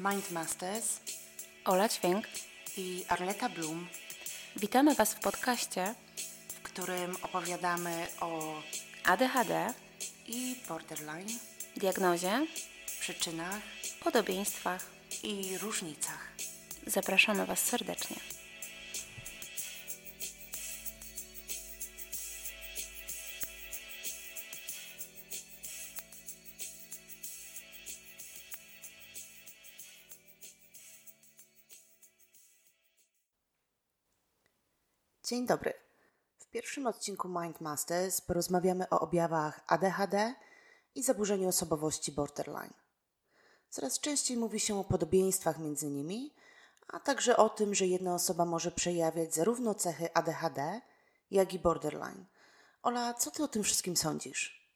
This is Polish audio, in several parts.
Mindmasters Ola Dźwięk i Arleta Bloom, Witamy Was w podcaście w którym opowiadamy o ADHD, i borderline, diagnozie, przyczynach podobieństwach. i różnicach. Zapraszamy Was serdecznie. Dzień dobry. W pierwszym odcinku Mindmasters porozmawiamy o objawach ADHD i zaburzeniu osobowości borderline. Coraz częściej mówi się o podobieństwach między nimi, a także o tym, że jedna osoba może przejawiać zarówno cechy ADHD, jak i borderline. Ola, co ty o tym wszystkim sądzisz?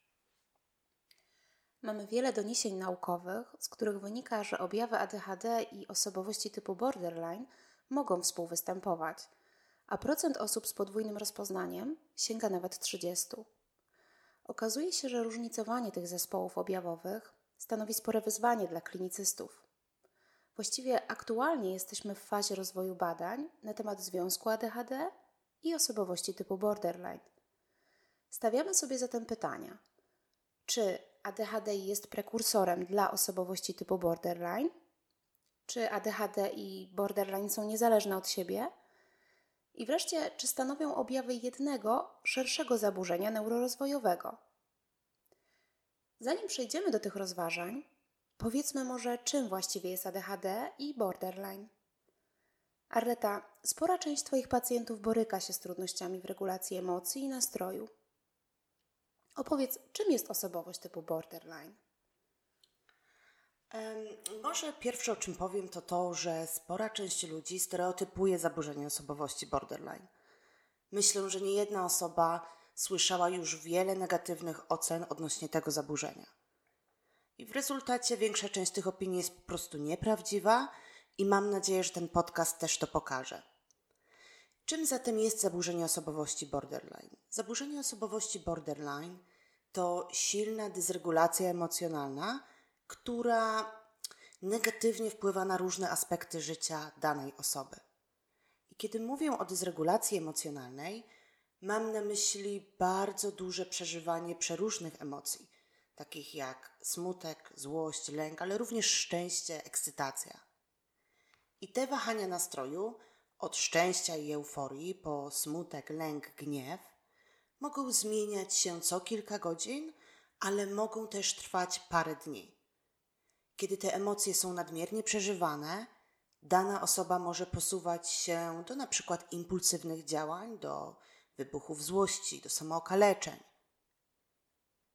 Mamy wiele doniesień naukowych, z których wynika, że objawy ADHD i osobowości typu borderline mogą współwystępować, a procent osób z podwójnym rozpoznaniem sięga nawet 30. Okazuje się, że różnicowanie tych zespołów objawowych stanowi spore wyzwanie dla klinicystów. Właściwie aktualnie jesteśmy w fazie rozwoju badań na temat związku ADHD i osobowości typu borderline. Stawiamy sobie zatem pytania: czy ADHD jest prekursorem dla osobowości typu borderline? Czy ADHD i borderline są niezależne od siebie? I wreszcie, czy stanowią objawy jednego, szerszego zaburzenia neurorozwojowego? Zanim przejdziemy do tych rozważań, powiedzmy może, czym właściwie jest ADHD i borderline. Arleta, spora część Twoich pacjentów boryka się z trudnościami w regulacji emocji i nastroju. Opowiedz, czym jest osobowość typu borderline? Może pierwsze o czym powiem to to, że spora część ludzi stereotypuje zaburzenie osobowości borderline. Myślę, że niejedna osoba słyszała już wiele negatywnych ocen odnośnie tego zaburzenia. I w rezultacie większa część tych opinii jest po prostu nieprawdziwa i mam nadzieję, że ten podcast też to pokaże. Czym zatem jest zaburzenie osobowości borderline? Zaburzenie osobowości borderline to silna dysregulacja emocjonalna, która negatywnie wpływa na różne aspekty życia danej osoby. I kiedy mówię o dysregulacji emocjonalnej, mam na myśli bardzo duże przeżywanie przeróżnych emocji, takich jak smutek, złość, lęk, ale również szczęście, ekscytacja. I te wahania nastroju, od szczęścia i euforii po smutek, lęk, gniew, mogą zmieniać się co kilka godzin, ale mogą też trwać parę dni. Kiedy te emocje są nadmiernie przeżywane, dana osoba może posuwać się do na przykład impulsywnych działań, do wybuchów złości, do samookaleczeń.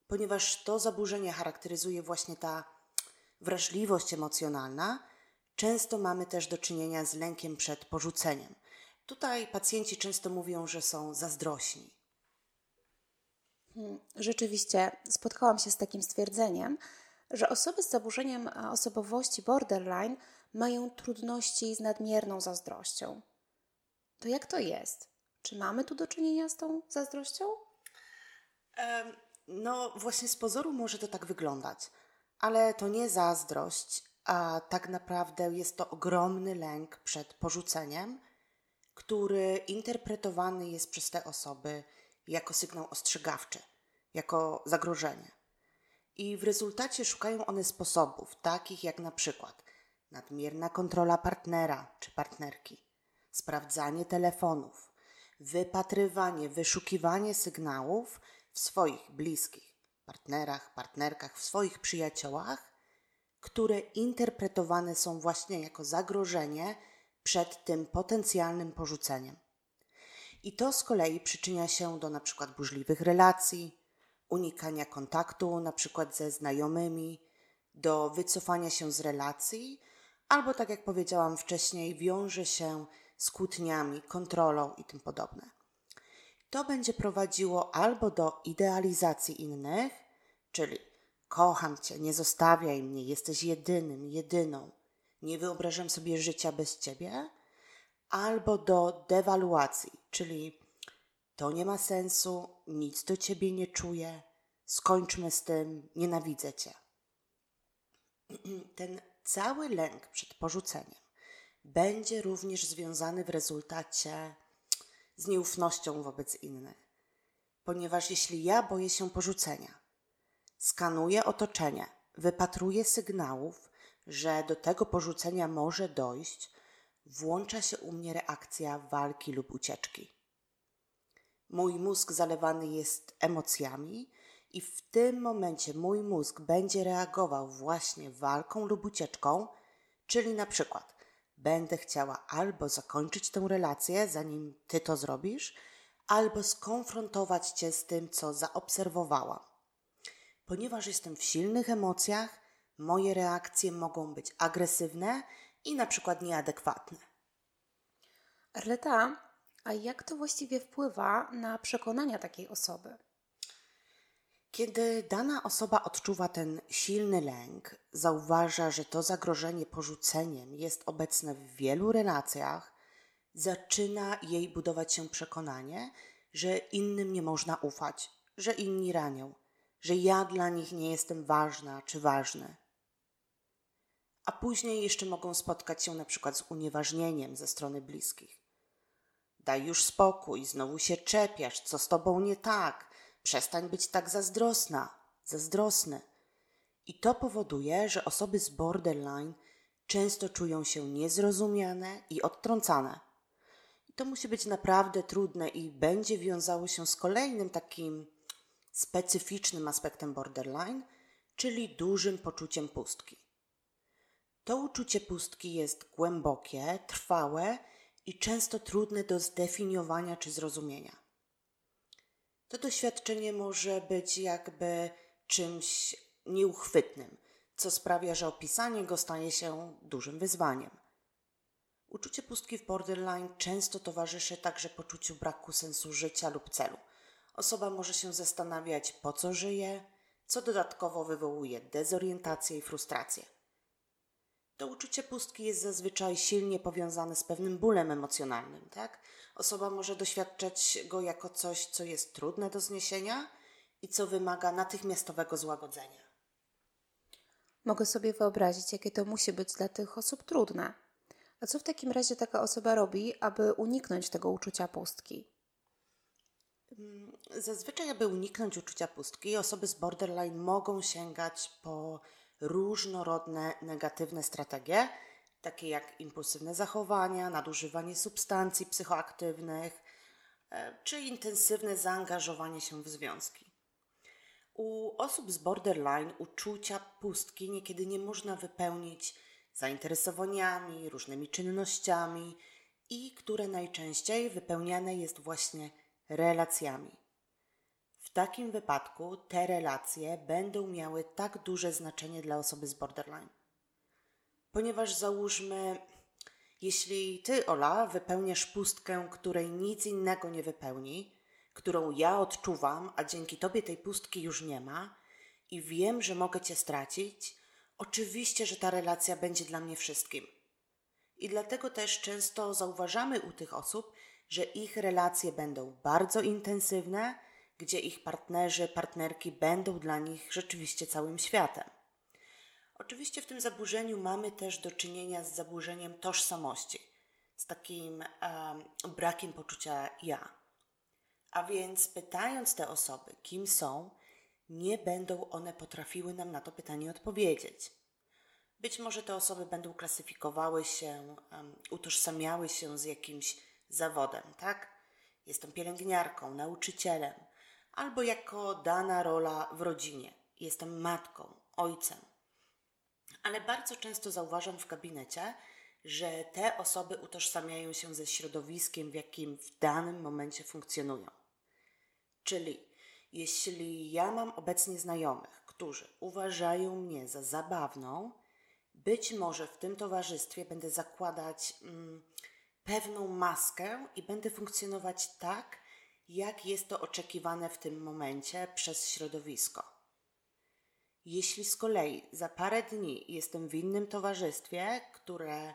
Ponieważ to zaburzenie charakteryzuje właśnie ta wrażliwość emocjonalna, często mamy też do czynienia z lękiem przed porzuceniem. Tutaj pacjenci często mówią, że są zazdrośni. Rzeczywiście spotkałam się z takim stwierdzeniem, że osoby z zaburzeniem e, osobowości borderline mają trudności z nadmierną zazdrością. To jak to jest? Czy mamy tu do czynienia z tą zazdrością? Em, No, właśnie z pozoru może to tak wyglądać, ale to nie zazdrość, a tak naprawdę jest to ogromny lęk przed porzuceniem, który interpretowany jest przez te osoby jako sygnał ostrzegawczy, jako zagrożenie. I w rezultacie szukają one sposobów, takich jak na przykład nadmierna kontrola partnera czy partnerki, sprawdzanie telefonów, wypatrywanie, wyszukiwanie sygnałów w swoich bliskich partnerach, partnerkach, w swoich przyjaciołach, które interpretowane są właśnie jako zagrożenie przed tym potencjalnym porzuceniem. I to z kolei przyczynia się do na przykład burzliwych relacji, unikania kontaktu na przykład ze znajomymi, do wycofania się z relacji, albo tak jak powiedziałam wcześniej, wiąże się z kłótniami, kontrolą i tym podobne. To będzie prowadziło albo do idealizacji innych, czyli kocham cię, nie zostawiaj mnie, jesteś jedynym, jedyną, nie wyobrażam sobie życia bez ciebie, albo do dewaluacji, czyli to nie ma sensu, nic do ciebie nie czuję, skończmy z tym, nienawidzę cię. Ten cały lęk przed porzuceniem będzie również związany w rezultacie z nieufnością wobec innych. Ponieważ jeśli ja boję się porzucenia, skanuję otoczenie, wypatruję sygnałów, że do tego porzucenia może dojść, włącza się u mnie reakcja walki lub ucieczki. Mój mózg zalewany jest emocjami, i w tym momencie mój mózg będzie reagował właśnie walką lub ucieczką, czyli na przykład będę chciała albo zakończyć tę relację, zanim ty to zrobisz, albo skonfrontować cię z tym, co zaobserwowałam. Ponieważ jestem w silnych emocjach, moje reakcje mogą być agresywne i na przykład nieadekwatne. Arleta, a jak to właściwie wpływa na przekonania takiej osoby? Kiedy dana osoba odczuwa ten silny lęk, zauważa, że to zagrożenie porzuceniem jest obecne w wielu relacjach, zaczyna jej budować się przekonanie, że innym nie można ufać, że inni ranią, że ja dla nich nie jestem ważna czy ważny. A później jeszcze mogą spotkać się na przykład z unieważnieniem ze strony bliskich. Daj już spokój, znowu się czepiasz, co z tobą nie tak, przestań być tak zazdrosna, zazdrosny. I to powoduje, że osoby z borderline często czują się niezrozumiane i odtrącane. I to musi być naprawdę trudne i będzie wiązało się z kolejnym takim specyficznym aspektem borderline, czyli dużym poczuciem pustki. To uczucie pustki jest głębokie, trwałe i często trudne do zdefiniowania czy zrozumienia. To doświadczenie może być jakby czymś nieuchwytnym, co sprawia, że opisanie go staje się dużym wyzwaniem. Uczucie pustki w borderline często towarzyszy także poczuciu braku sensu życia lub celu. Osoba może się zastanawiać, po co żyje, co dodatkowo wywołuje dezorientację i frustrację. To uczucie pustki jest zazwyczaj silnie powiązane z pewnym bólem emocjonalnym, tak? Osoba może doświadczać go jako coś, co jest trudne do zniesienia i co wymaga natychmiastowego złagodzenia. Mogę sobie wyobrazić, jakie to musi być dla tych osób trudne. A co w takim razie taka osoba robi, aby uniknąć tego uczucia pustki? Mm, zazwyczaj, aby uniknąć uczucia pustki, osoby z borderline mogą sięgać po różnorodne negatywne strategie, takie jak impulsywne zachowania, nadużywanie substancji psychoaktywnych e, czy intensywne zaangażowanie się w związki. U osób z borderline uczucia pustki niekiedy nie można wypełnić zainteresowaniami, różnymi czynnościami i które najczęściej wypełniane jest właśnie relacjami. W takim wypadku te relacje będą miały tak duże znaczenie dla osoby z borderline. Ponieważ załóżmy, jeśli ty, Ola, wypełniasz pustkę, której nic innego nie wypełni, którą ja odczuwam, a dzięki tobie tej pustki już nie ma i wiem, że mogę cię stracić, oczywiście, że ta relacja będzie dla mnie wszystkim. I dlatego też często zauważamy u tych osób, że ich relacje będą bardzo intensywne, gdzie ich partnerzy, partnerki będą dla nich rzeczywiście całym światem. Oczywiście w tym zaburzeniu mamy też do czynienia z zaburzeniem tożsamości, z takim um, brakiem poczucia ja. A więc pytając te osoby, kim są, nie będą one potrafiły nam na to pytanie odpowiedzieć. Być może te osoby będą klasyfikowały się, um, utożsamiały się z jakimś zawodem, tak? Jestem pielęgniarką, nauczycielem, albo jako dana rola w rodzinie. Jestem matką, ojcem. Ale bardzo często zauważam w gabinecie, że te osoby utożsamiają się ze środowiskiem, w jakim w danym momencie funkcjonują. Czyli jeśli ja mam obecnie znajomych, którzy uważają mnie za zabawną, być może w tym towarzystwie będę zakładać mm, pewną maskę i będę funkcjonować tak, jak jest to oczekiwane w tym momencie przez środowisko. Jeśli z kolei za parę dni jestem w innym towarzystwie, które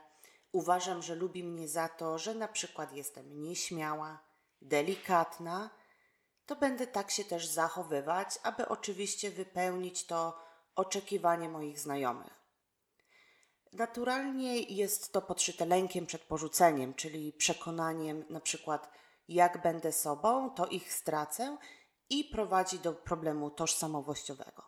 uważam, że lubi mnie za to, że na przykład jestem nieśmiała, delikatna, to będę tak się też zachowywać, aby oczywiście wypełnić to oczekiwanie moich znajomych. Naturalnie jest to podszyte lękiem przed porzuceniem, czyli przekonaniem na przykład jak będę sobą, to ich stracę i prowadzi do problemu tożsamowościowego.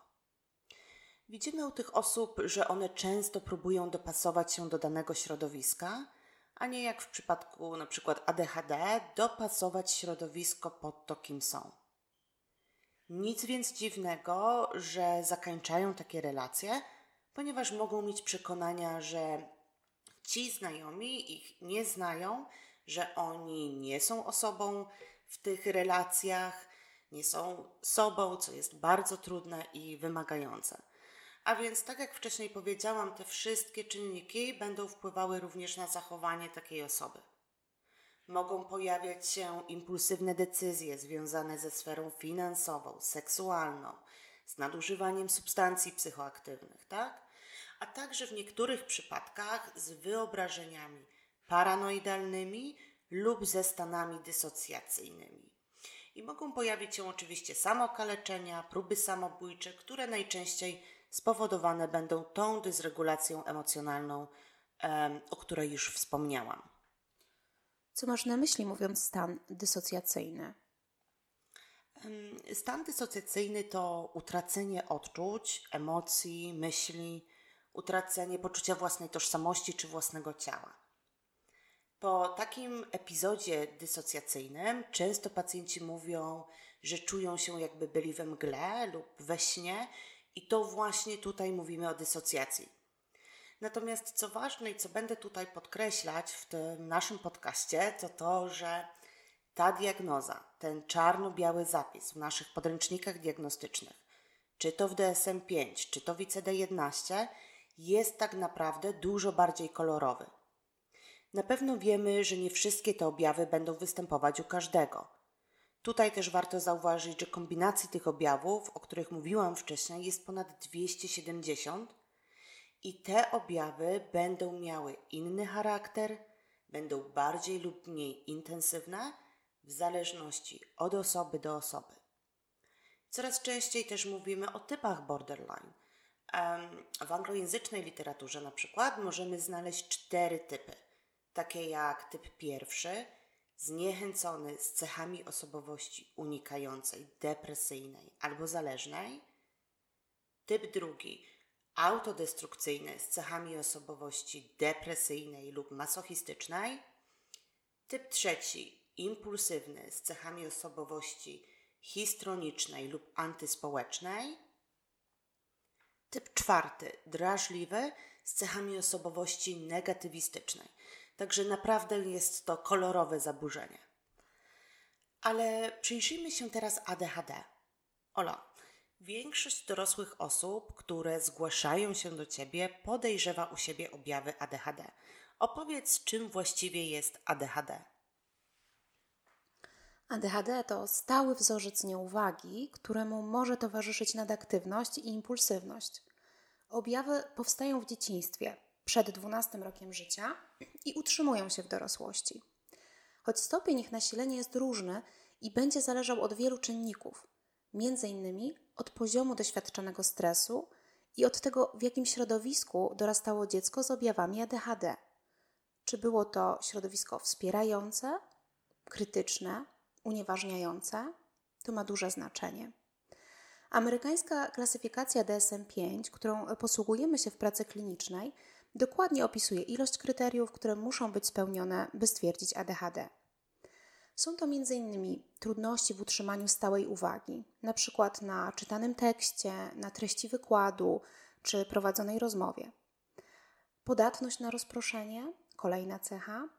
Widzimy u tych osób, że one często próbują dopasować się do danego środowiska, a nie jak w przypadku przykład ADHD, dopasować środowisko pod to, kim są. Nic więc dziwnego, że zakańczają takie relacje, ponieważ mogą mieć przekonania, że ci znajomi ich nie znają, że oni nie są osobą w tych relacjach, nie są sobą, co jest bardzo trudne i wymagające. A więc, tak jak wcześniej powiedziałam, te wszystkie czynniki będą wpływały również na zachowanie takiej osoby. Mogą pojawiać się impulsywne decyzje związane ze sferą finansową, seksualną, z nadużywaniem substancji psychoaktywnych, tak? A także w niektórych przypadkach z wyobrażeniami paranoidalnymi lub ze stanami dysocjacyjnymi. I mogą pojawić się oczywiście samokaleczenia, próby samobójcze, które najczęściej spowodowane będą tą dysregulacją emocjonalną, o której już wspomniałam. Co masz na myśli, mówiąc stan dysocjacyjny? Stan dysocjacyjny to utracenie odczuć, emocji, myśli, utracenie poczucia własnej tożsamości czy własnego ciała. Po takim epizodzie dysocjacyjnym często pacjenci mówią, że czują się jakby byli we mgle lub we śnie i to właśnie tutaj mówimy o dysocjacji. Natomiast co ważne i co będę tutaj podkreślać w tym naszym podcaście, to to, że ta diagnoza, ten czarno-biały zapis w naszych podręcznikach diagnostycznych, czy to w DSM-5, czy to w ICD-11, jest tak naprawdę dużo bardziej kolorowy. Na pewno wiemy, że nie wszystkie te objawy będą występować u każdego. Tutaj też warto zauważyć, że kombinacji tych objawów, o których mówiłam wcześniej, jest ponad 270 i te objawy będą miały inny charakter, będą bardziej lub mniej intensywne w zależności od osoby do osoby. Coraz częściej też mówimy o typach borderline. W anglojęzycznej literaturze na przykład możemy znaleźć cztery typy, takie jak typ pierwszy, zniechęcony z cechami osobowości unikającej, depresyjnej albo zależnej, typ drugi, autodestrukcyjny z cechami osobowości depresyjnej lub masochistycznej, typ trzeci, impulsywny z cechami osobowości histronicznej lub antyspołecznej, typ czwarty, drażliwy z cechami osobowości negatywistycznej. Także naprawdę jest to kolorowe zaburzenie. Ale przyjrzyjmy się teraz ADHD. Ola, większość dorosłych osób, które zgłaszają się do ciebie, podejrzewa u siebie objawy ADHD. Opowiedz, czym właściwie jest ADHD. ADHD to stały wzorzec nieuwagi, któremu może towarzyszyć nadaktywność i impulsywność. Objawy powstają w dzieciństwie, przed 12 rokiem życia i utrzymują się w dorosłości. Choć stopień ich nasilenia jest różny i będzie zależał od wielu czynników, innymi od poziomu doświadczonego stresu i od tego, w jakim środowisku dorastało dziecko z objawami ADHD. Czy było to środowisko wspierające, krytyczne, unieważniające? To ma duże znaczenie. Amerykańska klasyfikacja DSM-5, którą posługujemy się w pracy klinicznej, dokładnie opisuje ilość kryteriów, które muszą być spełnione, by stwierdzić ADHD. Są to m.in. trudności w utrzymaniu stałej uwagi, np. na czytanym tekście, na treści wykładu czy prowadzonej rozmowie. Podatność na rozproszenie, kolejna cecha.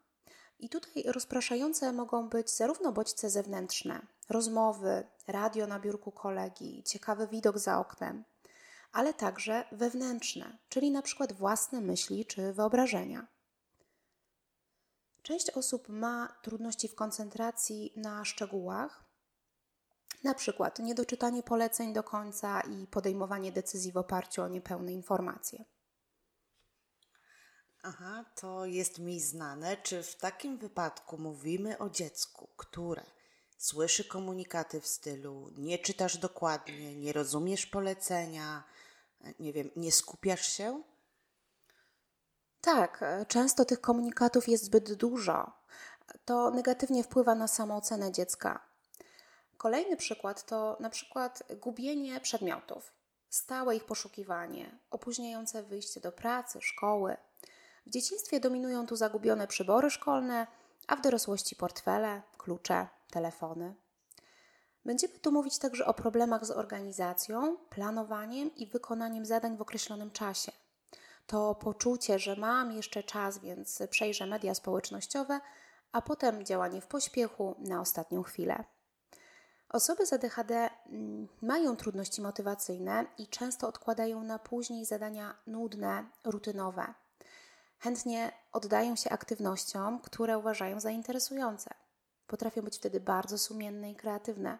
I tutaj rozpraszające mogą być zarówno bodźce zewnętrzne, rozmowy, radio na biurku kolegi, ciekawy widok za oknem, ale także wewnętrzne, czyli na przykład własne myśli czy wyobrażenia. Część osób ma trudności w koncentracji na szczegółach, na przykład niedoczytanie poleceń do końca i podejmowanie decyzji w oparciu o niepełne informacje. Aha, to jest mi znane. Czy w takim wypadku mówimy o dziecku, które słyszy komunikaty w stylu nie czytasz dokładnie, nie rozumiesz polecenia, nie wiem, nie skupiasz się? Tak, e, często tych komunikatów jest zbyt dużo. To negatywnie wpływa na samoocenę dziecka. Kolejny przykład to na przykład gubienie przedmiotów, stałe ich poszukiwanie, opóźniające wyjście do pracy, szkoły. W dzieciństwie dominują tu zagubione przybory szkolne, a w dorosłości portfele, klucze, telefony. Będziemy tu mówić także o problemach z organizacją, planowaniem i wykonaniem zadań w określonym czasie. To poczucie, że mam jeszcze czas, więc przejrzę media społecznościowe, a potem działanie w pośpiechu na ostatnią chwilę. Osoby z ADHD mm, mają trudności motywacyjne i często odkładają na później zadania nudne, rutynowe. Chętnie oddają się aktywnościom, które uważają za interesujące. Potrafią być wtedy bardzo sumienne i kreatywne,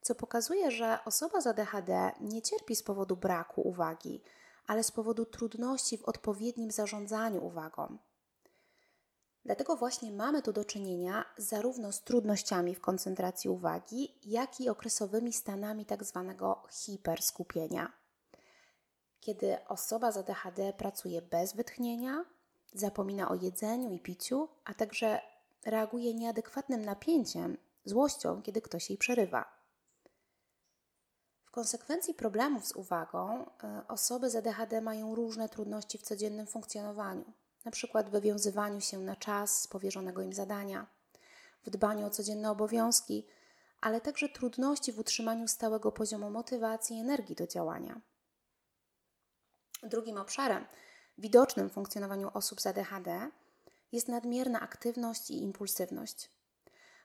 co pokazuje, że osoba z ADHD nie cierpi z powodu braku uwagi, ale z powodu trudności w odpowiednim zarządzaniu uwagą. Dlatego właśnie mamy tu do czynienia zarówno z trudnościami w koncentracji uwagi, jak i okresowymi stanami tzw. Tak hiperskupienia. Kiedy osoba z ADHD pracuje bez wytchnienia, zapomina o jedzeniu i piciu, a także reaguje nieadekwatnym napięciem, złością, kiedy ktoś jej przerywa. W konsekwencji problemów z uwagą e, osoby z ADHD mają różne trudności w codziennym funkcjonowaniu, przykład w wywiązywaniu się na czas z powierzonego im zadania, w dbaniu o codzienne obowiązki, ale także trudności w utrzymaniu stałego poziomu motywacji i energii do działania. Drugim obszarem widocznym w funkcjonowaniu osób z ADHD jest nadmierna aktywność i impulsywność.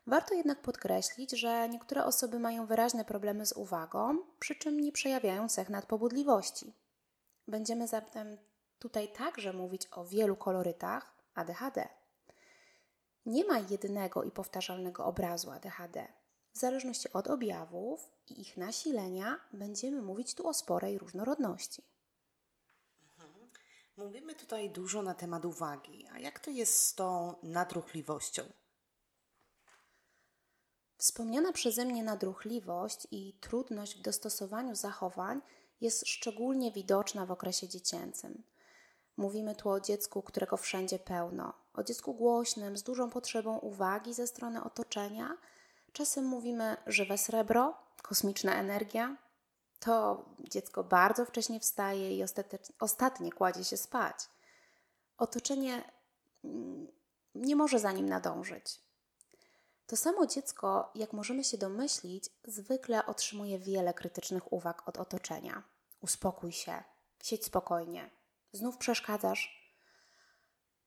Warto jednak podkreślić, że niektóre osoby mają wyraźne problemy z uwagą, przy czym nie przejawiają cech nadpobudliwości. Będziemy zatem tutaj także mówić o wielu kolorytach ADHD. Nie ma jednego i powtarzalnego obrazu ADHD. W zależności od objawów i ich nasilenia, będziemy mówić tu o sporej różnorodności. Mówimy tutaj dużo na temat uwagi, a jak to jest z tą nadruchliwością? Wspomniana przeze mnie nadruchliwość i trudność w dostosowaniu zachowań jest szczególnie widoczna w okresie dziecięcym. Mówimy tu o dziecku, którego wszędzie pełno, o dziecku głośnym, z dużą potrzebą uwagi ze strony otoczenia. Czasem mówimy żywe srebro, kosmiczna energia. To dziecko bardzo wcześnie wstaje i ostatnie kładzie się spać. Otoczenie mm, nie może za nim nadążyć. To samo dziecko, jak możemy się domyślić, zwykle otrzymuje wiele krytycznych uwag od otoczenia. Uspokój się, siedź spokojnie, znów przeszkadzasz.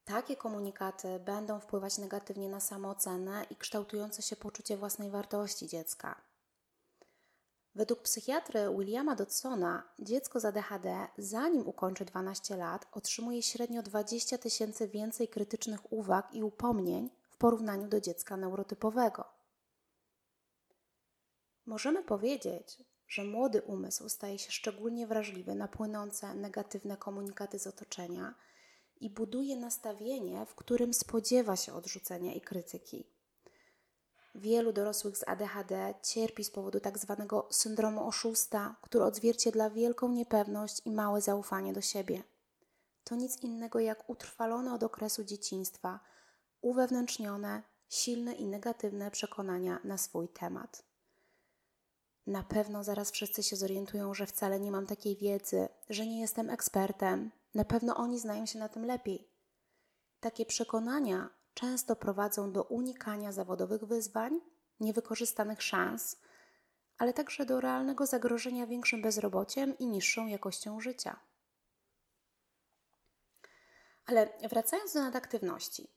Takie komunikaty będą wpływać negatywnie na samoocenę i kształtujące się poczucie własnej wartości dziecka. Według psychiatry Williama Dodsona, dziecko z ADHD, zanim ukończy 12 lat, otrzymuje średnio 20 tysięcy więcej krytycznych uwag i upomnień w porównaniu do dziecka neurotypowego. Możemy powiedzieć, że młody umysł staje się szczególnie wrażliwy na płynące negatywne komunikaty z otoczenia i buduje nastawienie, w którym spodziewa się odrzucenia i krytyki. Wielu dorosłych z ADHD cierpi z powodu tak zwanego syndromu oszusta, który odzwierciedla wielką niepewność i małe zaufanie do siebie. To nic innego jak utrwalone od okresu dzieciństwa, uwewnętrznione, silne i negatywne przekonania na swój temat. Na pewno zaraz wszyscy się zorientują, że wcale nie mam takiej wiedzy, że nie jestem ekspertem. Na pewno oni znają się na tym lepiej. Takie przekonania często prowadzą do unikania zawodowych wyzwań, niewykorzystanych szans, ale także do realnego zagrożenia większym bezrobociem i niższą jakością życia. Ale wracając do nadaktywności.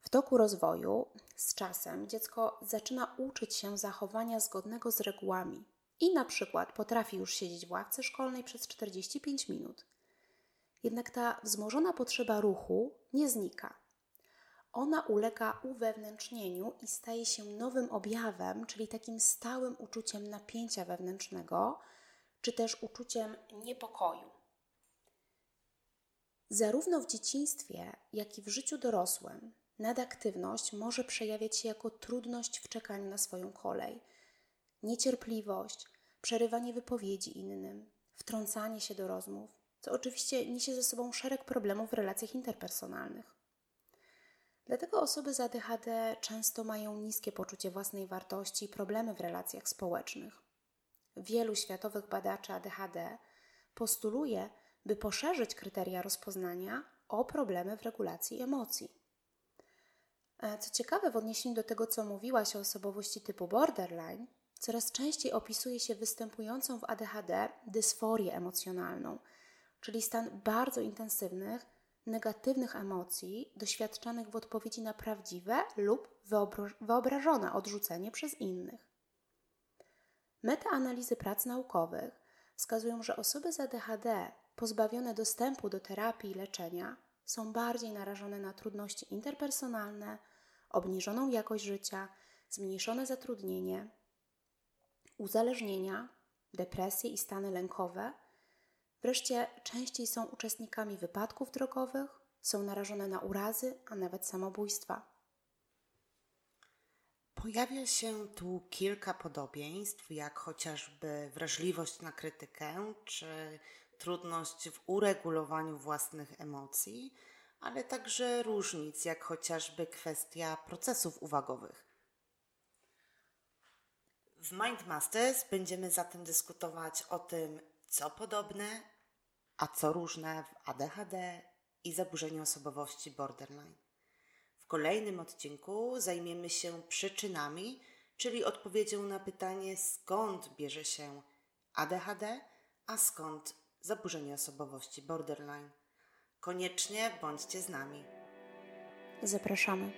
W toku rozwoju, z czasem, dziecko zaczyna uczyć się zachowania zgodnego z regułami i na przykład potrafi już siedzieć w ławce szkolnej przez 45 minut. Jednak ta wzmożona potrzeba ruchu nie znika. Ona ulega uwewnętrznieniu i staje się nowym objawem, czyli takim stałym uczuciem napięcia wewnętrznego, czy też uczuciem niepokoju. Zarówno w dzieciństwie, jak i w życiu dorosłym Nadaktywność może przejawiać się jako trudność w czekaniu na swoją kolej, niecierpliwość, przerywanie wypowiedzi innym, wtrącanie się do rozmów, co oczywiście niesie ze sobą szereg problemów w relacjach interpersonalnych. Dlatego osoby z ADHD często mają niskie poczucie własnej wartości i problemy w relacjach społecznych. Wielu światowych badaczy ADHD postuluje, by poszerzyć kryteria rozpoznania o problemy w regulacji emocji. E, co ciekawe, w odniesieniu do tego, co mówiłaś o osobowości typu borderline, coraz częściej opisuje się występującą w ADHD dysforię emocjonalną, czyli stan bardzo intensywnych, negatywnych emocji doświadczanych w odpowiedzi na prawdziwe lub wyobrażone odrzucenie przez innych. Metaanalizy prac naukowych wskazują, że osoby z ADHD pozbawione dostępu do terapii i leczenia są bardziej narażone na trudności interpersonalne, obniżoną jakość życia, zmniejszone zatrudnienie, uzależnienia, depresje i stany lękowe. Wreszcie częściej są uczestnikami wypadków drogowych, są narażone na urazy, a nawet samobójstwa. Pojawia się tu kilka podobieństw, jak chociażby wrażliwość na krytykę czy trudność w uregulowaniu własnych emocji, ale także różnic, jak chociażby kwestia procesów uwagowych. W Mindmasters będziemy zatem dyskutować o tym, co podobne, a co różne w ADHD i zaburzeniu osobowości borderline. W kolejnym odcinku zajmiemy się przyczynami, czyli odpowiedzią na pytanie, skąd bierze się ADHD, a skąd zaburzenie osobowości borderline. Koniecznie bądźcie z nami. Zapraszamy.